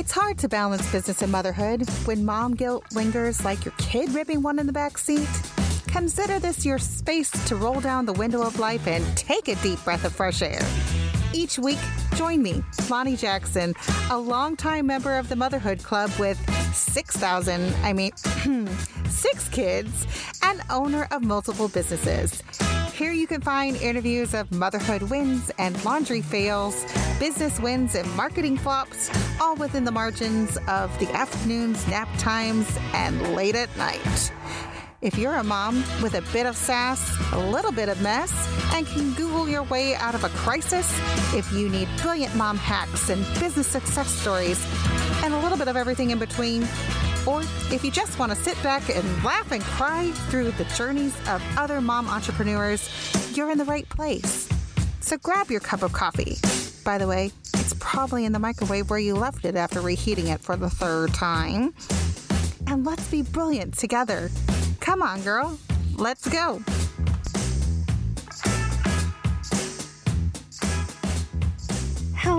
It's hard to balance business and motherhood when mom guilt lingers like your kid ripping one in the back seat. Consider this your space to roll down the window of life and take a deep breath of fresh air. Each week, join me, Lonnie Jackson, a longtime member of the Motherhood Club with 6,000, I mean, six kids, and owner of multiple businesses. Here you can find interviews of motherhood wins and laundry fails, business wins and marketing flops, all within the margins of the afternoons, nap times, and late at night. If you're a mom with a bit of sass, a little bit of mess, and can Google your way out of a crisis, if you need brilliant mom hacks and business success stories, and a little bit of everything in between, or if you just want to sit back and laugh and cry through the journeys of other mom entrepreneurs, you're in the right place. So grab your cup of coffee. By the way, it's probably in the microwave where you left it after reheating it for the third time. And let's be brilliant together. Come on, girl. Let's go.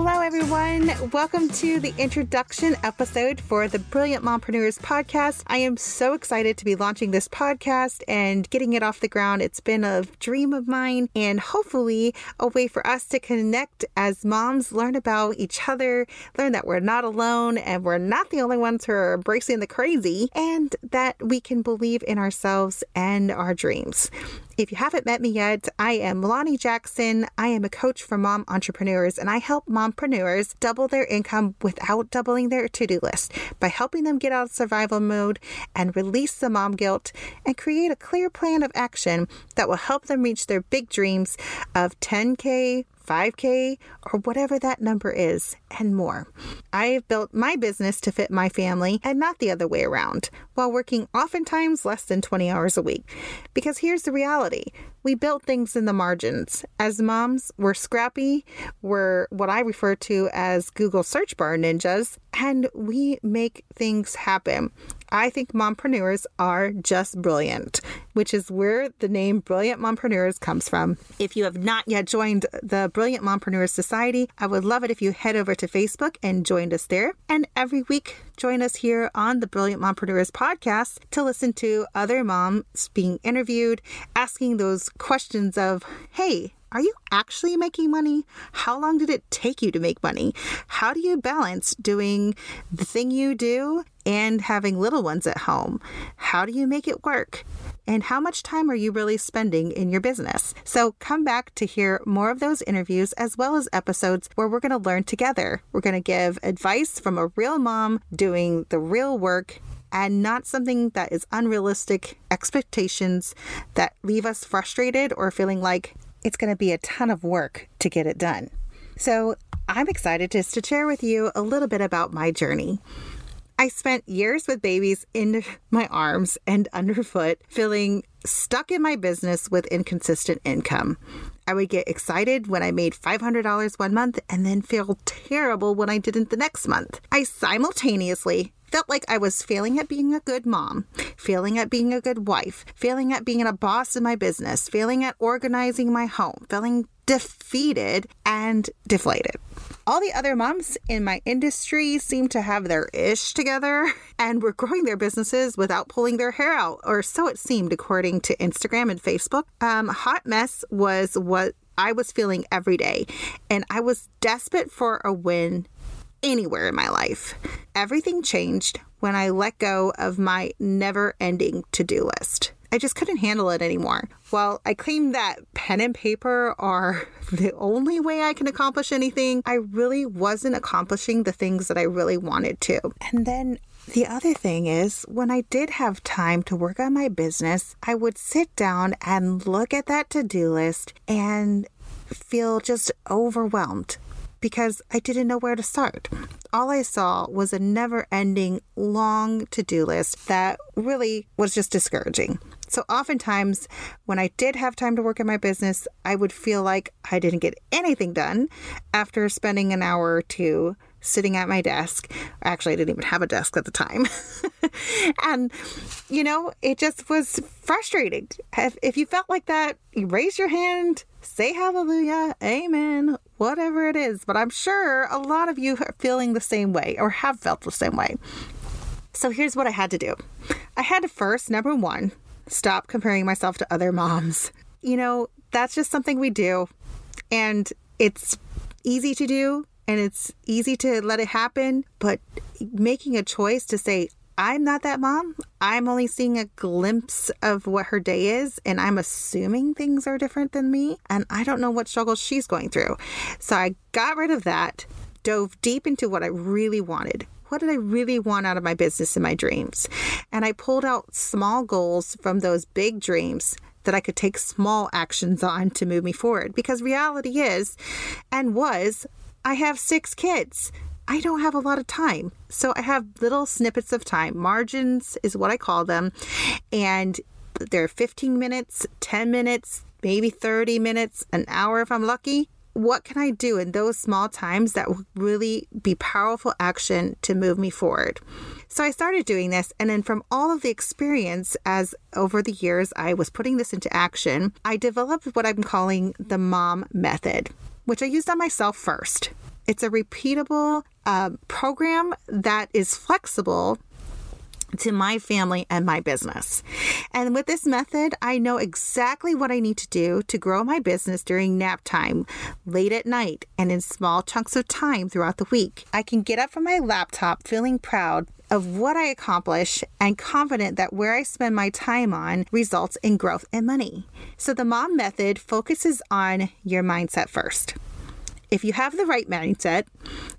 Hello, everyone. Welcome to the introduction episode for the Brilliant Mompreneurs podcast. I am so excited to be launching this podcast and getting it off the ground. It's been a dream of mine and hopefully a way for us to connect as moms, learn about each other, learn that we're not alone and we're not the only ones who are embracing the crazy, and that we can believe in ourselves and our dreams. If you haven't met me yet, I am Lonnie Jackson. I am a coach for mom entrepreneurs and I help mompreneurs double their income without doubling their to do list by helping them get out of survival mode and release the mom guilt and create a clear plan of action that will help them reach their big dreams of 10K, 5K, or whatever that number is, and more. I have built my business to fit my family and not the other way around, while working oftentimes less than 20 hours a week. Because here's the reality we built things in the margins. As moms, we're scrappy, we're what I refer to as Google search bar ninjas, and we make things happen. I think mompreneurs are just brilliant, which is where the name Brilliant Mompreneurs comes from. If you have not yet joined the Brilliant Mompreneurs Society, I would love it if you head over to Facebook and joined us there. And every week, join us here on the Brilliant Mompreneurs podcast to listen to other moms being interviewed, asking those questions of, hey, are you actually making money? How long did it take you to make money? How do you balance doing the thing you do and having little ones at home? How do you make it work? And how much time are you really spending in your business? So come back to hear more of those interviews as well as episodes where we're going to learn together. We're going to give advice from a real mom doing the real work and not something that is unrealistic expectations that leave us frustrated or feeling like it's going to be a ton of work to get it done. So, I'm excited just to share with you a little bit about my journey. I spent years with babies in my arms and underfoot, feeling stuck in my business with inconsistent income. I would get excited when I made $500 one month and then feel terrible when I didn't the next month. I simultaneously felt like I was failing at being a good mom, failing at being a good wife, failing at being a boss in my business, failing at organizing my home, feeling defeated and deflated. All the other moms in my industry seem to have their ish together and were growing their businesses without pulling their hair out, or so it seemed, according to Instagram and Facebook. Um, hot mess was what I was feeling every day, and I was desperate for a win anywhere in my life. Everything changed when I let go of my never ending to do list. I just couldn't handle it anymore. While I claim that pen and paper are the only way I can accomplish anything, I really wasn't accomplishing the things that I really wanted to. And then the other thing is, when I did have time to work on my business, I would sit down and look at that to do list and feel just overwhelmed because I didn't know where to start. All I saw was a never ending long to do list that really was just discouraging. So, oftentimes, when I did have time to work in my business, I would feel like I didn't get anything done after spending an hour or two sitting at my desk. Actually, I didn't even have a desk at the time. and, you know, it just was frustrating. If, if you felt like that, you raise your hand, say hallelujah, amen, whatever it is. But I'm sure a lot of you are feeling the same way or have felt the same way. So here's what I had to do I had to first, number one, stop comparing myself to other moms. You know, that's just something we do. And it's easy to do and it's easy to let it happen. But making a choice to say, I'm not that mom. I'm only seeing a glimpse of what her day is, and I'm assuming things are different than me, and I don't know what struggles she's going through. So I got rid of that, dove deep into what I really wanted, what did I really want out of my business and my dreams? And I pulled out small goals from those big dreams that I could take small actions on to move me forward. Because reality is, and was, I have six kids. I don't have a lot of time. So I have little snippets of time. Margins is what I call them. And they're 15 minutes, 10 minutes, maybe 30 minutes, an hour if I'm lucky what can I do in those small times that will really be powerful action to move me forward? So I started doing this, and then from all of the experience as over the years I was putting this into action, I developed what I'm calling the mom method, which I used on myself first. It's a repeatable uh, program that is flexible to my family and my business. And with this method, I know exactly what I need to do to grow my business during nap time, late at night, and in small chunks of time throughout the week. I can get up from my laptop feeling proud of what I accomplish and confident that where I spend my time on results in growth and money. So the mom method focuses on your mindset first. If you have the right mindset,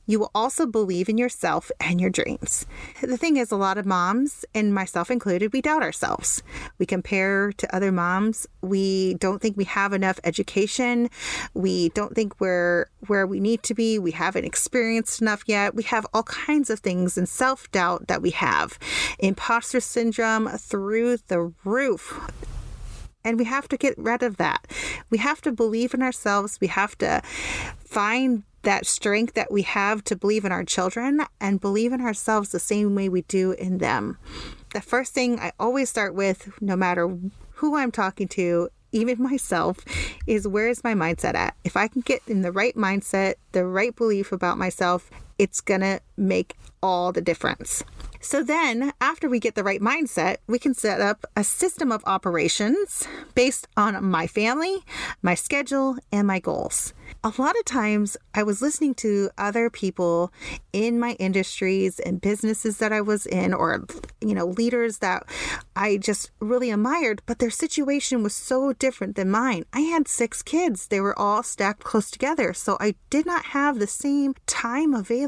you will also believe in yourself and your dreams. The thing is, a lot of moms, and myself included, we doubt ourselves. We compare to other moms. We don't think we have enough education. We don't think we're where we need to be. We haven't experienced enough yet. We have all kinds of things and self doubt that we have. Imposter syndrome through the roof. And we have to get rid of that. We have to believe in ourselves. We have to find that strength that we have to believe in our children and believe in ourselves the same way we do in them. The first thing I always start with, no matter who I'm talking to, even myself, is where is my mindset at? If I can get in the right mindset, the right belief about myself, it's gonna make all the difference. So then, after we get the right mindset, we can set up a system of operations based on my family, my schedule, and my goals. A lot of times, I was listening to other people in my industries and businesses that I was in, or, you know, leaders that I just really admired, but their situation was so different than mine. I had six kids, they were all stacked close together. So I did not have the same time available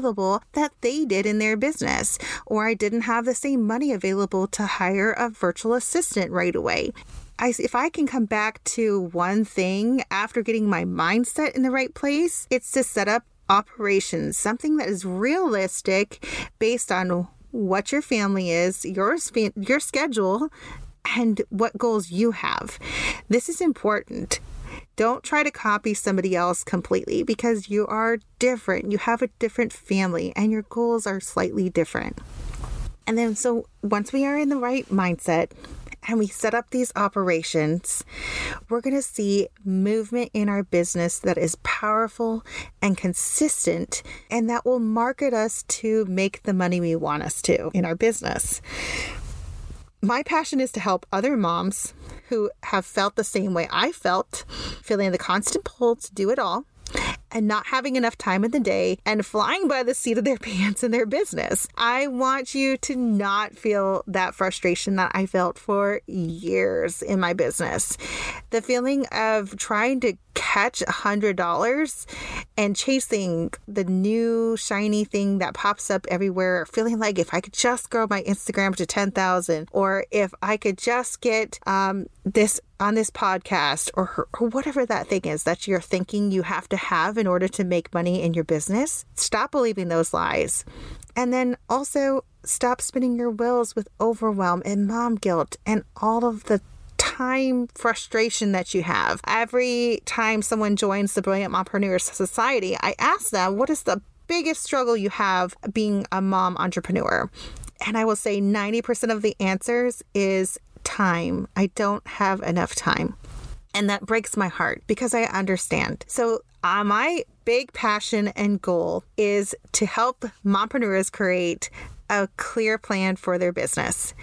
that they did in their business, or I did didn't have the same money available to hire a virtual assistant right away. I, if I can come back to one thing after getting my mindset in the right place, it's to set up operations, something that is realistic based on what your family is, your your schedule, and what goals you have. This is important. Don't try to copy somebody else completely because you are different. You have a different family and your goals are slightly different. And then, so once we are in the right mindset and we set up these operations, we're going to see movement in our business that is powerful and consistent, and that will market us to make the money we want us to in our business. My passion is to help other moms who have felt the same way I felt, feeling the constant pull to do it all and not having enough time in the day and flying by the seat of their pants in their business. I want you to not feel that frustration that I felt for years in my business. The feeling of trying to catch a hundred dollars and chasing the new shiny thing that pops up everywhere, feeling like if I could just grow my Instagram to 10,000 or if I could just get um, this on this podcast or, or whatever that thing is that you're thinking you have to have in order to make money in your business, stop believing those lies. And then also stop spinning your wheels with overwhelm and mom guilt and all of the time frustration that you have. Every time someone joins the Brilliant Mompreneurs Society, I ask them, what is the biggest struggle you have being a mom entrepreneur? And I will say 90% of the answers is time. I don't have enough time. And that breaks my heart because I understand. So, uh, my big passion and goal is to help mompreneurs create a clear plan for their business,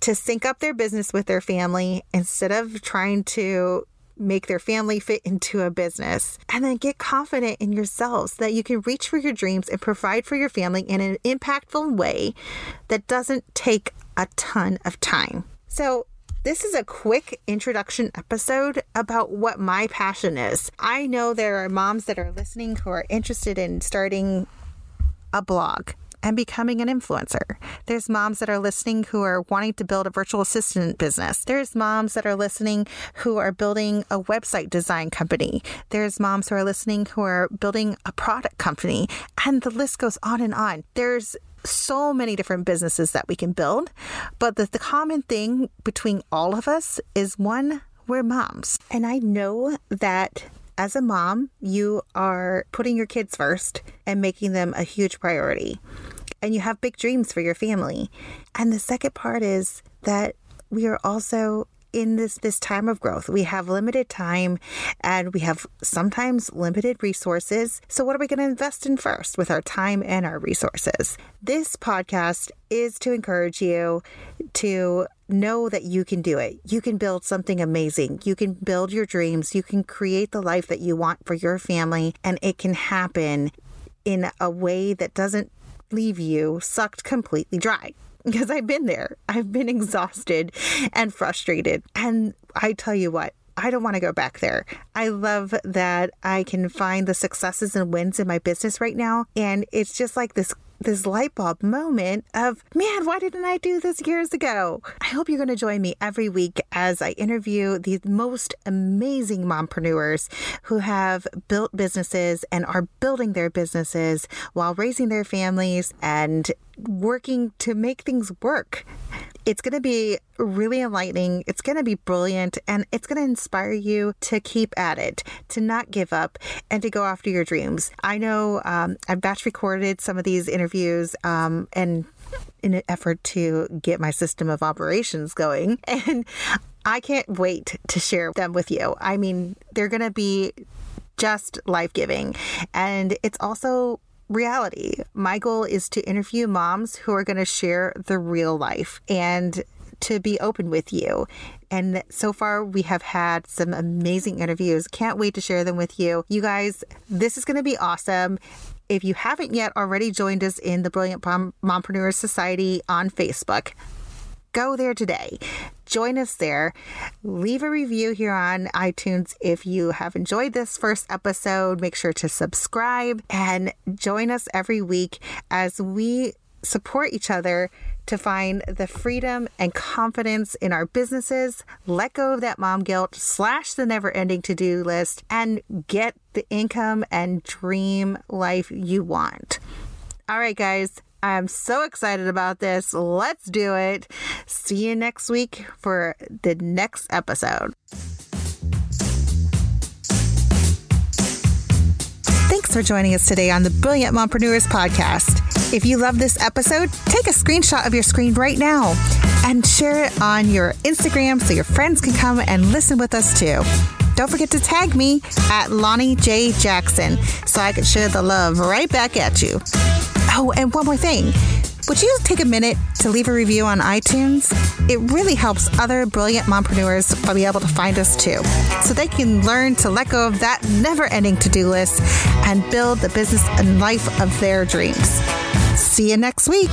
to sync up their business with their family instead of trying to make their family fit into a business, and then get confident in yourselves that you can reach for your dreams and provide for your family in an impactful way that doesn't take a ton of time. So, this is a quick introduction episode about what my passion is. I know there are moms that are listening who are interested in starting a blog and becoming an influencer. There's moms that are listening who are wanting to build a virtual assistant business. There's moms that are listening who are building a website design company. There's moms who are listening who are building a product company. And the list goes on and on. There's so many different businesses that we can build. But the, the common thing between all of us is one, we're moms. And I know that as a mom, you are putting your kids first and making them a huge priority. And you have big dreams for your family. And the second part is that we are also in this this time of growth. We have limited time and we have sometimes limited resources. So what are we going to invest in first with our time and our resources? This podcast is to encourage you to know that you can do it. You can build something amazing. You can build your dreams. You can create the life that you want for your family and it can happen in a way that doesn't leave you sucked completely dry because I've been there. I've been exhausted and frustrated. And I tell you what, I don't want to go back there. I love that I can find the successes and wins in my business right now. And it's just like this this light bulb moment of, man, why didn't I do this years ago? I hope you're going to join me every week as I interview the most amazing mompreneurs who have built businesses and are building their businesses while raising their families and working to make things work. It's going to be really enlightening. It's going to be brilliant and it's going to inspire you to keep at it, to not give up, and to go after your dreams. I know um, I've batch recorded some of these interviews um, and in an effort to get my system of operations going. And I can't wait to share them with you. I mean, they're going to be just life giving. And it's also reality. My goal is to interview moms who are going to share the real life and to be open with you. And so far, we have had some amazing interviews. Can't wait to share them with you. You guys, this is going to be awesome. If you haven't yet already joined us in the Brilliant Mom- Mompreneurs Society on Facebook, go there today. Join us there. Leave a review here on iTunes if you have enjoyed this first episode. Make sure to subscribe and join us every week as we support each other to find the freedom and confidence in our businesses, let go of that mom guilt, slash the never ending to do list, and get the income and dream life you want. All right, guys. I'm so excited about this. Let's do it. See you next week for the next episode. Thanks for joining us today on the Brilliant Mompreneurs podcast. If you love this episode, take a screenshot of your screen right now and share it on your Instagram so your friends can come and listen with us too. Don't forget to tag me at Lonnie J. Jackson so I can share the love right back at you. Oh, and one more thing. Would you take a minute to leave a review on iTunes? It really helps other brilliant mompreneurs be able to find us too, so they can learn to let go of that never ending to do list and build the business and life of their dreams. See you next week.